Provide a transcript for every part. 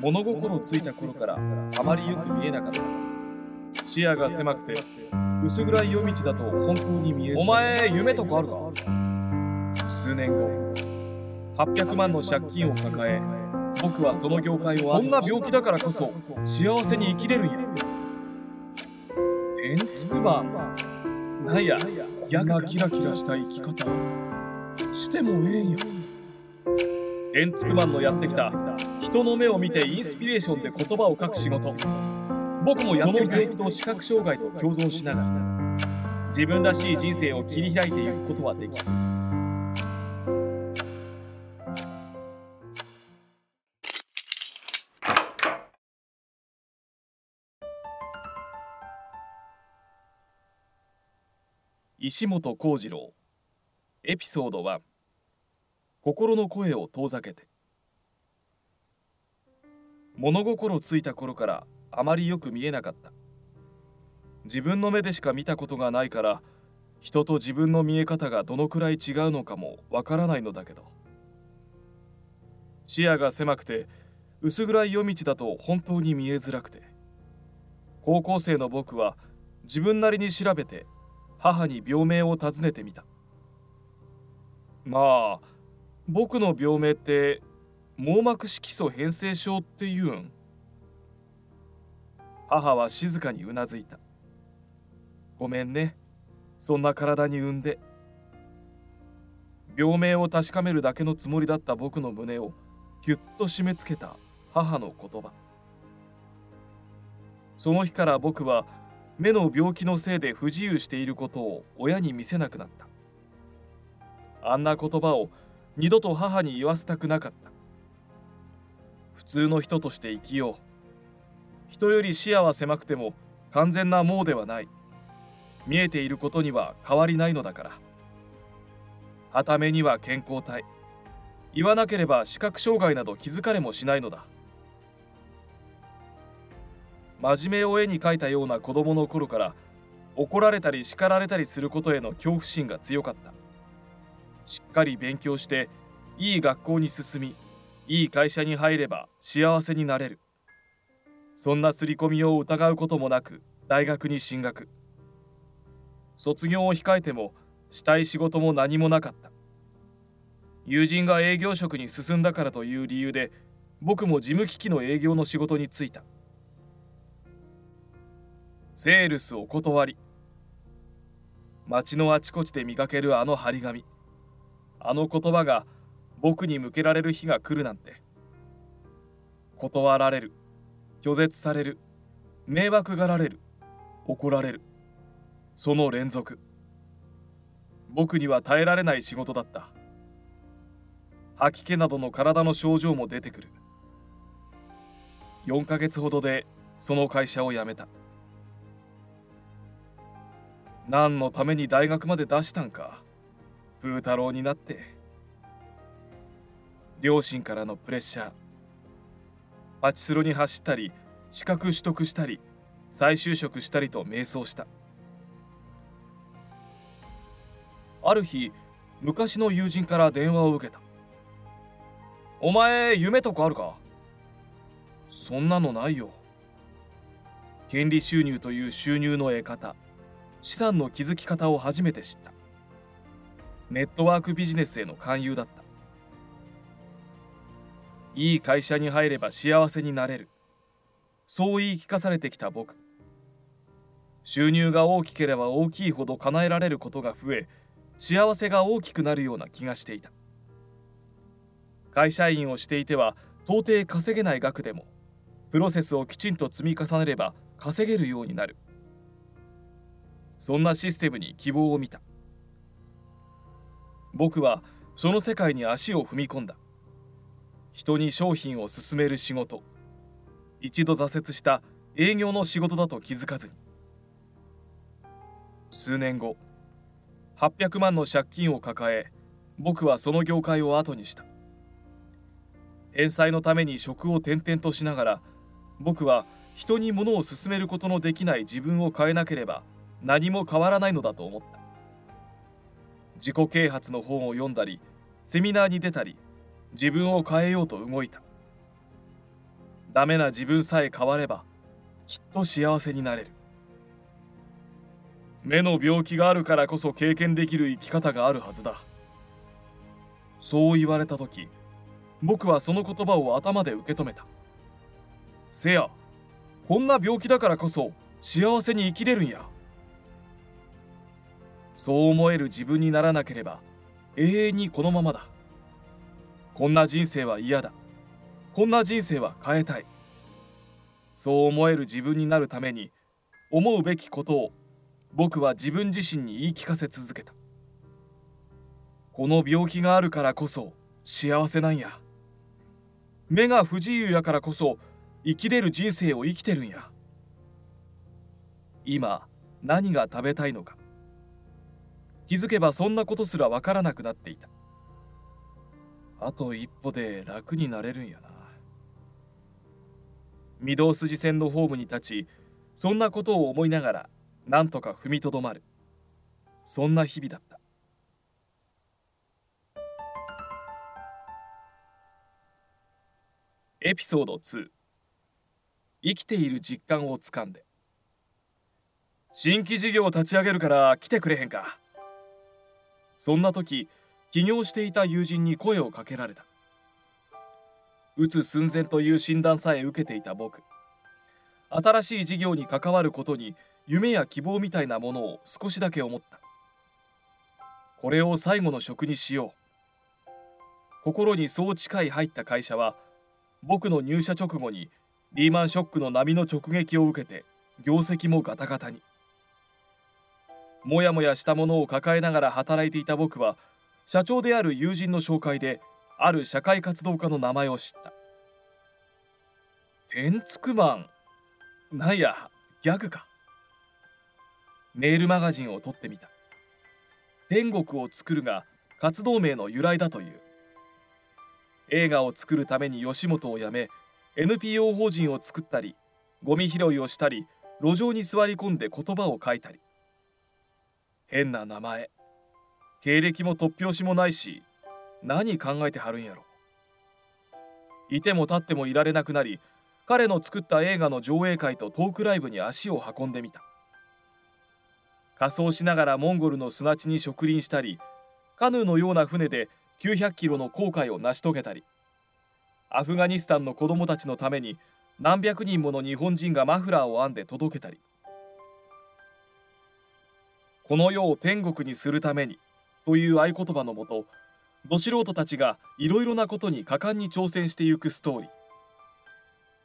物心ついた頃からあまりよく見えなかった。視野が狭くて薄暗い夜道だと本当に見えずお前夢とかあるか？数年後800万の借金を抱え僕はその業界をこんな病気だからこそ幸せに生きれるんや。天つくばなんや矢がキラキラした生き方してもええんや。エンツクマンのやってきた人の目を見てインスピレーションで言葉を書く仕事。僕もやってみたいと視覚障害と共存しながら自分らしい人生を切り開いていくことはできる。石本幸次郎。エピソード1心の声を遠ざけて。物心ついた頃からあまりよく見えなかった。自分の目でしか見たことがないから人と自分の見え方がどのくらい違うのかもわからないのだけど。視野が狭くて薄暗い夜道だと本当に見えづらくて。高校生の僕は自分なりに調べて母に病名を尋ねてみた。まあ僕の病名って網膜色素変性症っていうん？母は静かにうなずいた。ごめんね。そんな体に産んで。病名を確かめるだけのつもりだった僕の胸をぎゅっと締め付けた母の言葉。その日から僕は目の病気のせいで不自由していることを親に見せなくなった。あんな言葉を二度と母に言わせたくなかった。通の人として生きよう。人より視野は狭くても完全な網ではない。見えていることには変わりないのだから。はためには健康体。言わなければ視覚障害など気づかれもしないのだ。真面目を絵に描いたような子供の頃から怒られたり叱られたりすることへの恐怖心が強かった。しっかり勉強していい学校に進みいい会社に入れば幸せになれる。そんな刷り込みを疑うこともなく大学に進学。卒業を控えてもしたい仕事も何もなかった。友人が営業職に進んだからという理由で僕も事務機器の営業の仕事に就いた。セールスお断り街のあちこちで見かけるあの張り紙。あの言葉が僕に向けられる日が来るなんて。断られる。拒絶される。迷惑がられる。怒られる。その連続。僕には耐えられない仕事だった。吐き気などの体の症状も出てくる。4ヶ月ほどでその会社を辞めた。何のために大学まで出したんか。風太郎になって。両親からのプレッシャー。パチスロに走ったり資格取得したり再就職したりと迷走した。ある日昔の友人から電話を受けた「お前夢とかあるか?」そんなのないよ。権利収入という収入の得方資産の築き方を初めて知った。ネットワークビジネスへの勧誘だった。いい会社に入れば幸せになれる。そう言い聞かされてきた僕。収入が大きければ大きいほど叶えられることが増え幸せが大きくなるような気がしていた。会社員をしていては到底稼げない額でもプロセスをきちんと積み重ねれば稼げるようになる。そんなシステムに希望を見た。僕はその世界に足を踏み込んだ。人に商品を勧める仕事。一度挫折した営業の仕事だと気づかずに。数年後800万の借金を抱え僕はその業界を後にした。返済のために職を転々としながら僕は人に物を勧めることのできない自分を変えなければ何も変わらないのだと思った。自己啓発の本を読んだりセミナーに出たり自分を変えようと動いた。ダメな自分さえ変わればきっと幸せになれる。目の病気があるからこそ経験できる生き方があるはずだ。そう言われた時僕はその言葉を頭で受け止めた。せやこんな病気だからこそ幸せに生きれるんや。そう思える自分にならなければ永遠にこのままだ。こんな人生は嫌だ。こんな人生は変えたい。そう思える自分になるために思うべきことを僕は自分自身に言い聞かせ続けた。この病気があるからこそ幸せなんや。目が不自由やからこそ生きれる人生を生きてるんや。今何が食べたいのか。気づけばそんなことすらわからなくなっていた。あと一歩で楽になれるんやな。御堂筋線のホームに立ちそんなことを思いながらなんとか踏みとどまる。そんな日々だった。エピソード2生きている実感をつかんで。新規事業を立ち上げるから来てくれへんか。そんな時起業していた友人に声をかけられた。うつ寸前という診断さえ受けていた僕。新しい事業に関わることに夢や希望みたいなものを少しだけ思った。これを最後の職にしよう。心にそう近い入った会社は僕の入社直後にリーマンショックの波の直撃を受けて業績もガタガタに。もやもやしたものを抱えながら働いていた僕は社長である友人の紹介である社会活動家の名前を知った天竺マンなんやギャグか。メールマガジンを取ってみた天国を作るが活動名の由来だという。映画を作るために吉本を辞め NPO 法人を作ったりゴミ拾いをしたり路上に座り込んで言葉を書いたり。変な名前。経歴も突拍子もないし何考えてはるんやろ。いても立ってもいられなくなり彼の作った映画の上映会とトークライブに足を運んでみた。仮装しながらモンゴルの砂地に植林したりカヌーのような船で900キロの航海を成し遂げたりアフガニスタンの子供たちのために何百人もの日本人がマフラーを編んで届けたり。この世を天国にするためにという合言葉のもとど素人たちがいろいろなことに果敢に挑戦していくストーリー。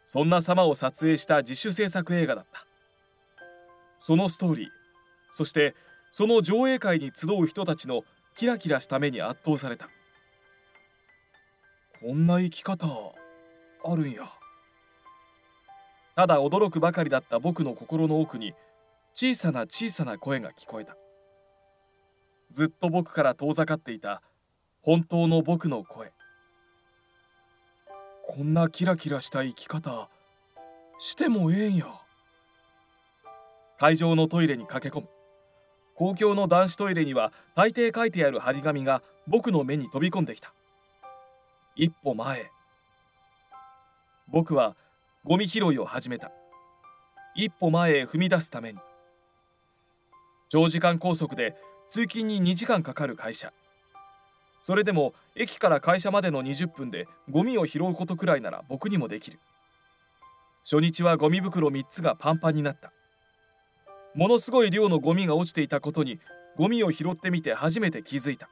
そんな様を撮影した自主制作映画だった。そのストーリーそしてその上映会に集う人たちのキラキラした目に圧倒された。こんな生き方あるんや。ただ驚くばかりだった僕の心の奥に小さな小さな声が聞こえた。ずっと僕から遠ざかっていた。本当の僕の声。こんなキラキラした生き方してもええんや。会場のトイレに駆け込む。公共の男子トイレには大抵書いてある張り紙が僕の目に飛び込んできた。一歩前僕はゴミ拾いを始めた。一歩前へ踏み出すために。長時間拘束で通勤に2時間かかる会社。それでも駅から会社までの20分でゴミを拾うことくらいなら僕にもできる。初日はゴミ袋3つがパンパンになった。ものすごい量のゴミが落ちていたことにゴミを拾ってみて初めて気づいた。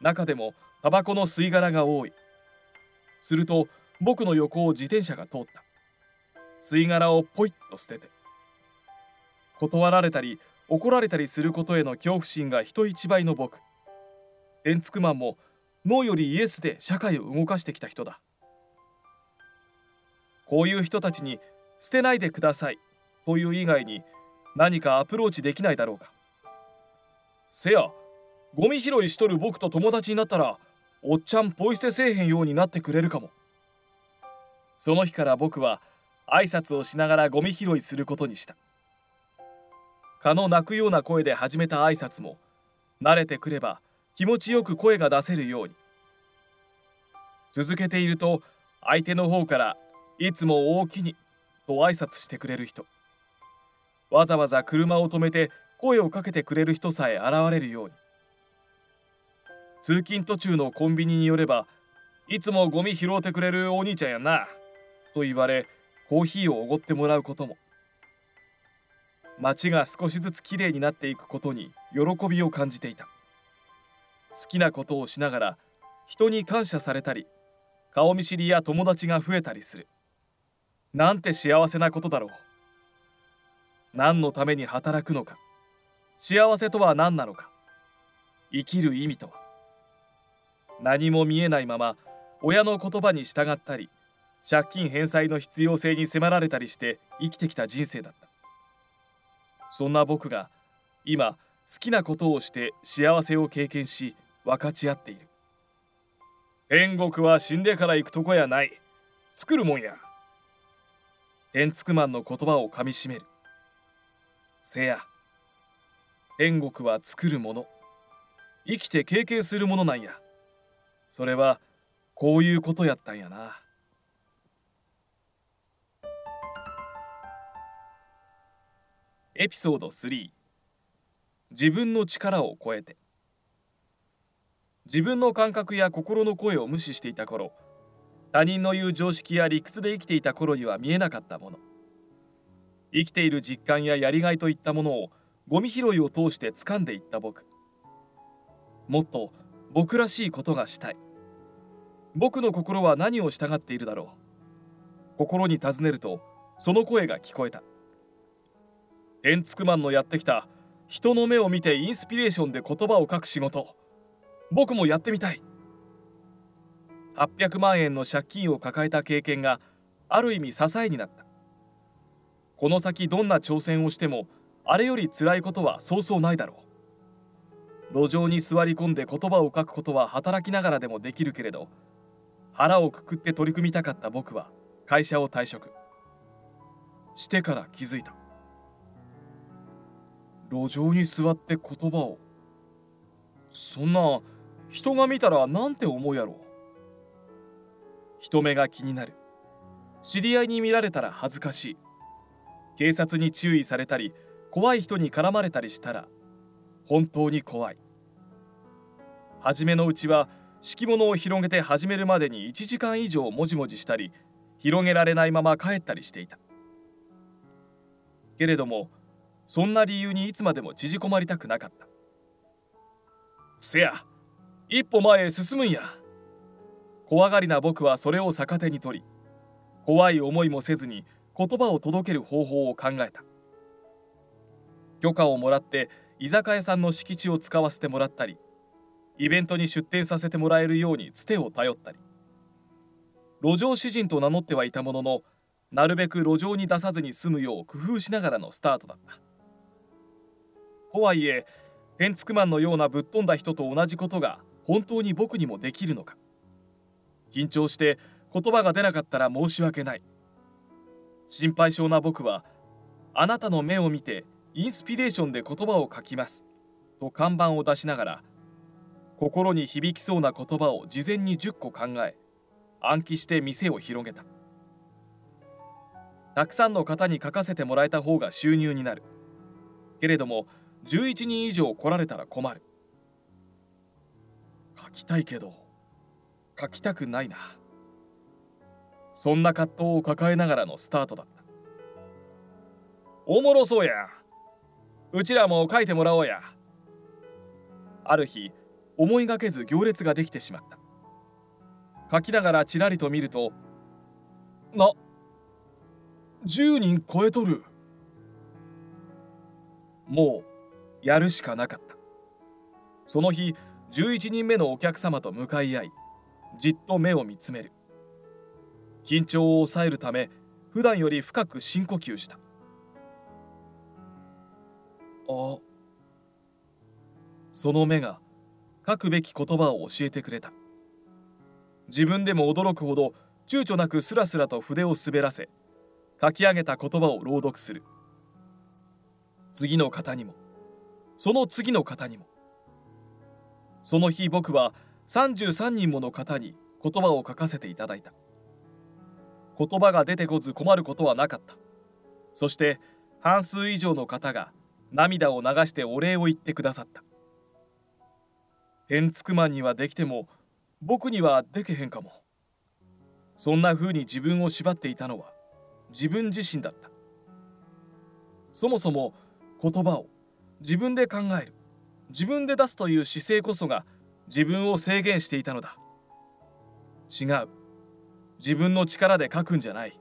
中でもタバコの吸い殻が多い。すると僕の横を自転車が通った。吸い殻をポイッと捨てて断られたり怒られたりすることへの恐怖心が人一倍の僕。天竺マンもノーよりイエスで社会を動かしてきた人だ。こういう人たちに捨てないでくださいという以外に何かアプローチできないだろうか。せやゴミ拾いしとる僕と友達になったらおっちゃんポイ捨てせえへんようになってくれるかも。その日から僕は挨拶をしながらゴミ拾いすることにした。蚊の鳴くような声で始めた挨拶も慣れてくれば気持ちよく声が出せるように。続けていると相手の方からいつも大きにと挨拶してくれる人。わざわざ車を止めて声をかけてくれる人さえ現れるように。通勤途中のコンビニによればいつもゴミ拾うてくれるお兄ちゃんやなと言われコーヒーをおごってもらうことも。街が少しずつきれいになっていくことに喜びを感じていた。好きなことをしながら人に感謝されたり顔見知りや友達が増えたりする。なんて幸せなことだろう。何のために働くのか。幸せとは何なのか。生きる意味とは。何も見えないまま親の言葉に従ったり借金返済の必要性に迫られたりして生きてきた人生だった。そんな僕が今好きなことをして幸せを経験し分かち合っている。天国は死んでから行くとこやない。作るもんや。天竺マンの言葉をかみしめる。せや天国は作るもの。生きて経験するものなんや。それはこういうことやったんやな。エピソード3自分の力を超えて。自分の感覚や心の声を無視していた頃他人の言う常識や理屈で生きていた頃には見えなかったもの。生きている実感ややりがいといったものをゴミ拾いを通して掴んでいった僕。もっと僕らしいことがしたい。僕の心は何を従っているだろう。心に尋ねるとその声が聞こえた。エンツクマンのやってきた。人の目を見てインスピレーションで言葉を書く仕事。僕もやってみたい。800万円の借金を抱えた経験がある意味支えになった。この先どんな挑戦をしてもあれより辛いことはそうそうないだろう。路上に座り込んで言葉を書くことは働きながらでもできるけれど腹をくくって取り組みたかった僕は会社を退職。してから気づいた。路上に座って言葉を。そんな人が見たらなんて思うやろ人目が気になる。知り合いに見られたら恥ずかしい。警察に注意されたり怖い人に絡まれたりしたら本当に怖い。初めのうちは敷物を広げて始めるまでに1時間以上もじもじしたり広げられないまま帰ったりしていた。けれどもそんな理由にいつまでも縮こまりたくなかった。せや一歩前へ進むんや。怖がりな僕はそれを逆手に取り怖い思いもせずに言葉を届ける方法を考えた。許可をもらって居酒屋さんの敷地を使わせてもらったりイベントに出店させてもらえるようにつてを頼ったり。路上詩人と名乗ってはいたもののなるべく路上に出さずに済むよう工夫しながらのスタートだった。とはいえペンツクマンのようなぶっ飛んだ人と同じことが本当に僕にもできるのか。緊張して言葉が出なかったら申し訳ない。心配性な僕はあなたの目を見てインスピレーションで言葉を書きます。と看板を出しながら心に響きそうな言葉を事前に10個考え暗記して店を広げた。たくさんの方に書かせてもらえた方が収入になる。けれども11人以上来られたら困る。書きたいけど書きたくないな。そんな葛藤を抱えながらのスタートだった。おもろそうや。うちらも書いてもらおうや。ある日思いがけず行列ができてしまった。書きながらちらりと見るとな10人超えとる。もうやるしかなかった。その日11人目のお客様と向かい合いじっと目を見つめる。緊張を抑えるため普段より深く深呼吸した。あその目が書くべき言葉を教えてくれた。自分でも驚くほど躊躇なくスラスラと筆を滑らせ書き上げた言葉を朗読する。次の方にも。その次の方にも。その日僕は33人もの方に言葉を書かせていただいた。言葉が出てこず困ることはなかった。そして半数以上の方が涙を流してお礼を言ってくださった。天竺マンにはできても僕にはでけへんかも。そんな風に自分を縛っていたのは自分自身だった。そもそも言葉を自分で考える。自分で出すという姿勢こそが自分を制限していたのだ。違う。自分の力で書くんじゃない。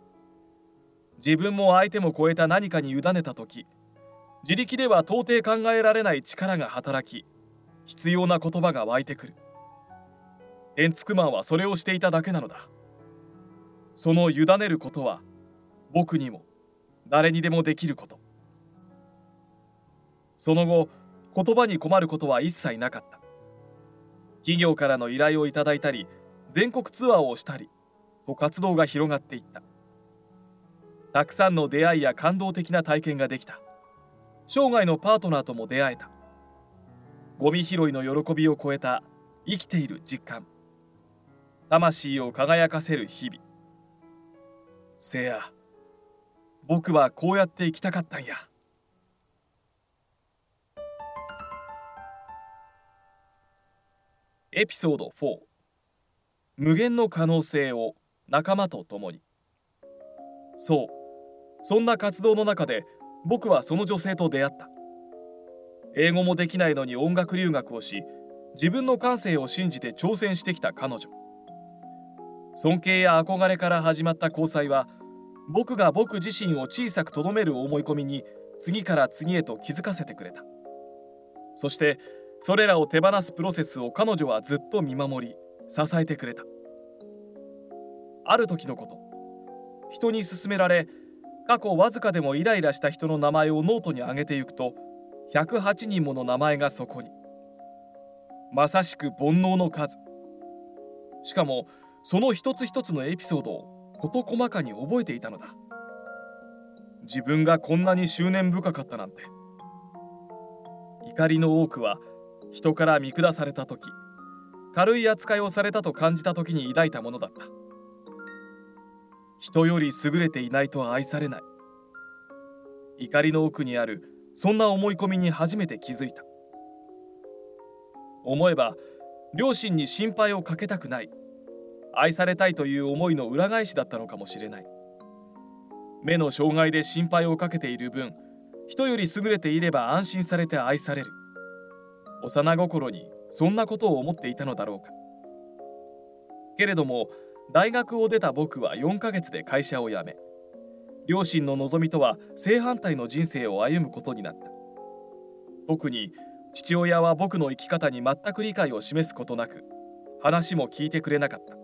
自分も相手も超えた何かに委ねた時自力では到底考えられない力が働き必要な言葉が湧いてくる。エンツクマンはそれをしていただけなのだ。その委ねることは僕にも誰にでもできること。その後言葉に困ることは一切なかった。企業からの依頼をいただいたり全国ツアーをしたりと活動が広がっていった。たくさんの出会いや感動的な体験ができた。生涯のパートナーとも出会えた。ゴミ拾いの喜びを超えた生きている実感。魂を輝かせる日々。せや僕はこうやって生きたかったんや。エピソード4無限の可能性を仲間と共に。そう。そんな活動の中で僕はその女性と出会った。英語もできないのに音楽留学をし自分の感性を信じて挑戦してきた彼女。尊敬や憧れから始まった交際は僕が僕自身を小さくとどめる思い込みに次から次へと気づかせてくれた。そしてそれらを手放すプロセスを彼女はずっと見守り支えてくれた。ある時のこと人に勧められ過去わずかでもイライラした人の名前をノートに上げていくと108人もの名前がそこに。まさしく煩悩の数。しかもその一つ一つのエピソードを事細かに覚えていたのだ。自分がこんなに執念深かったなんて。怒りの多くは人から見下された時軽い扱いをされたと感じた時に抱いたものだった。人より優れていないと愛されない。怒りの奥にあるそんな思い込みに初めて気づいた。思えば両親に心配をかけたくない。愛されたいという思いの裏返しだったのかもしれない。目の障害で心配をかけている分人より優れていれば安心されて愛される。幼心にそんなことを思っていたのだろうか。けれども大学を出た僕は4ヶ月で会社を辞め両親の望みとは正反対の人生を歩むことになった。特に父親は僕の生き方に全く理解を示すことなく話も聞いてくれなかった。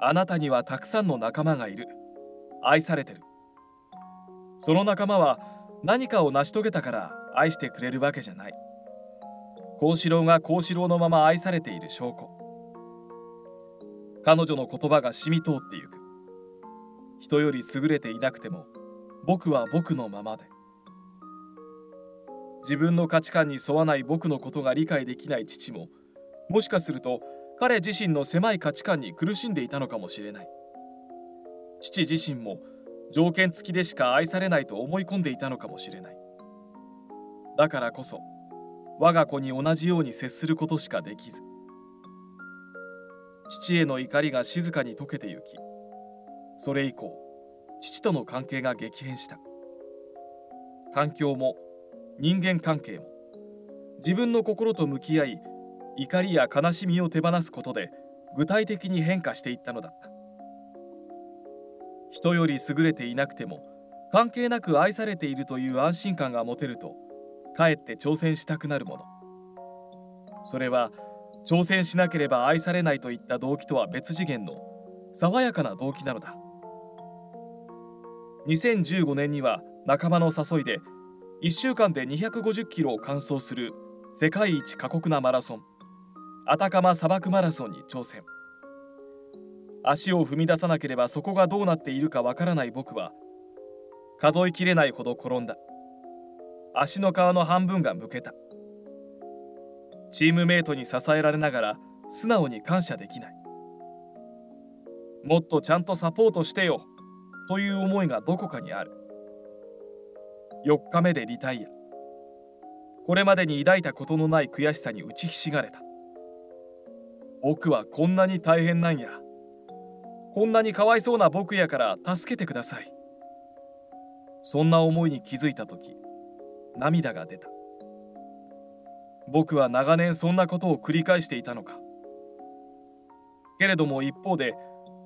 あなたにはたくさんの仲間がいる。愛されてる。その仲間は何かを成し遂げたから愛してくれるわけじゃない。幸四郎が幸四郎のまま愛されている証拠。彼女の言葉が染み通ってゆく。人より優れていなくても僕は僕のままで。自分の価値観に沿わない僕のことが理解できない父ももしかすると彼自身の狭い価値観に苦しんでいたのかもしれない。父自身も条件付きでしか愛されないと思い込んでいたのかもしれない。だからこそ我が子に同じように接することしかできず父への怒りが静かに溶けてゆきそれ以降父との関係が激変した。環境も人間関係も自分の心と向き合い怒りや悲しみを手放すことで具体的に変化していったのだった。人より優れていなくても関係なく愛されているという安心感が持てるとかえって挑戦したくなるもの。それは挑戦しなければ愛されないといった動機とは別次元の爽やかな動機なのだ。2015年には仲間の誘いで1週間で250キロを完走する世界一過酷なマラソンアタカマ砂漠マラソンに挑戦。足を踏み出さなければそこがどうなっているかわからない僕は数えきれないほど転んだ。足の皮の半分がむけた。チームメートに支えられながら素直に感謝できない。もっとちゃんとサポートしてよという思いがどこかにある。4日目でリタイア。これまでに抱いたことのない悔しさに打ちひしがれた。僕はこんなに大変なんや。こんなにかわいそうな僕やから助けてください。そんな思いに気づいた時涙が出た。僕は長年そんなことを繰り返していたのか。けれども一方で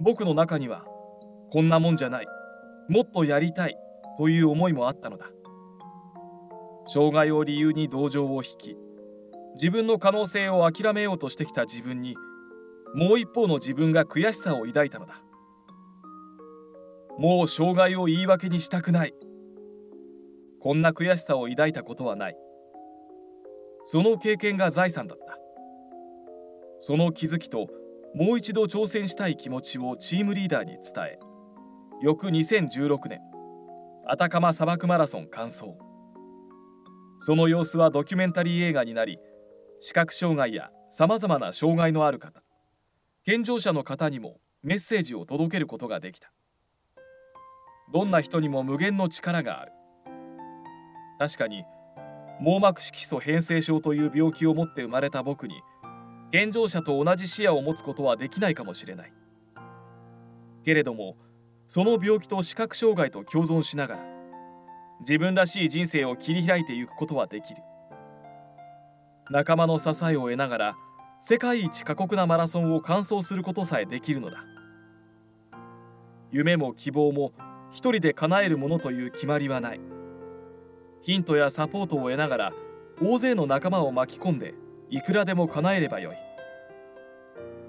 僕の中にはこんなもんじゃないもっとやりたいという思いもあったのだ。障害を理由に同情を引き自分の可能性を諦めようとしてきた自分にもう一方の自分が悔しさを抱いたのだ。もう障害を言い訳にしたくない。こんな悔しさを抱いたことはない。その経験が財産だった。その気づきともう一度挑戦したい気持ちをチームリーダーに伝え翌2016年アタカマ砂漠マラソン完走。その様子はドキュメンタリー映画になり視覚障害やさまざまな障害のある方健常者の方にもメッセージを届けることができた。どんな人にも無限の力がある。確かに網膜色素変性症という病気を持って生まれた僕に健常者と同じ視野を持つことはできないかもしれない。けれどもその病気と視覚障害と共存しながら自分らしい人生を切り開いていくことはできる。仲間の支えを得ながら世界一過酷なマラソンを完走することさえできるのだ。夢も希望も一人で叶えるものという決まりはない。ヒントやサポートを得ながら大勢の仲間を巻き込んでいくらでも叶えればよい。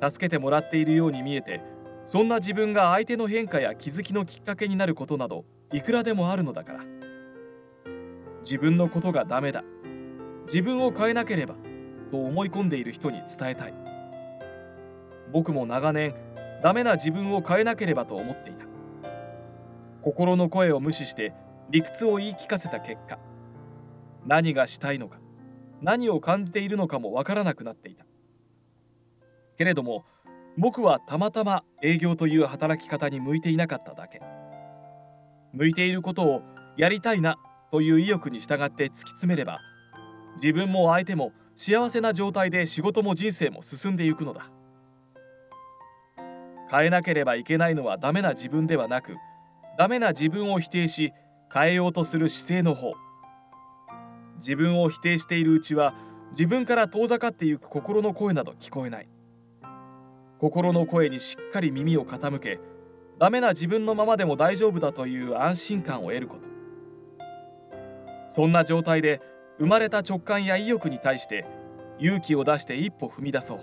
助けてもらっているように見えてそんな自分が相手の変化や気づきのきっかけになることなどいくらでもあるのだから。自分のことがダメだ。自分を変えなければと思い込んでいる人に伝えたい。僕も長年ダメな自分を変えなければと思っていた。心の声を無視して理屈を言い聞かせた結果何がしたいのか何を感じているのかもわからなくなっていた。けれども僕はたまたま営業という働き方に向いていなかっただけ。向いていることをやりたいなという意欲に従って突き詰めれば自分も相手も幸せな状態で仕事も人生も進んでいくのだ。変えなければいけないのはダメな自分ではなくダメな自分を否定し変えようとする姿勢の方。自分を否定しているうちは自分から遠ざかっていく心の声など聞こえない。心の声にしっかり耳を傾けダメな自分のままでも大丈夫だという安心感を得ること。そんな状態で生まれた直感や意欲に対して勇気を出して一歩踏み出そう。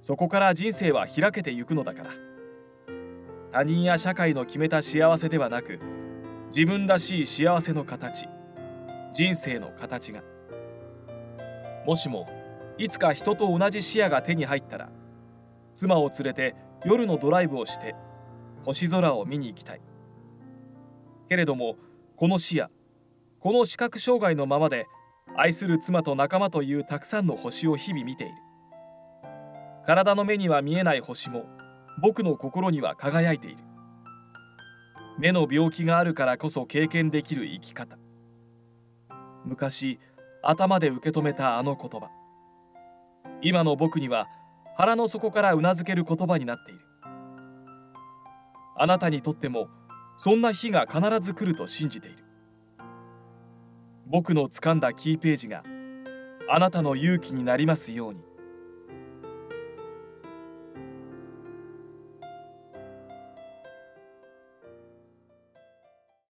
そこから人生は開けてゆくのだから。他人や社会の決めた幸せではなく自分らしい幸せの形人生の形が。もしもいつか人と同じ視野が手に入ったら妻を連れて夜のドライブをして星空を見に行きたい。けれどもこの視野この視覚障害のままで愛する妻と仲間というたくさんの星を日々見ている。体の目には見えない星も僕の心には輝いている。目の病気があるからこそ経験できる生き方。昔頭で受け止めたあの言葉。今の僕には腹の底からうなずける言葉になっている。あなたにとってもそんな日が必ず来ると信じている。僕の掴んだキーページがあなたの勇気になりますように。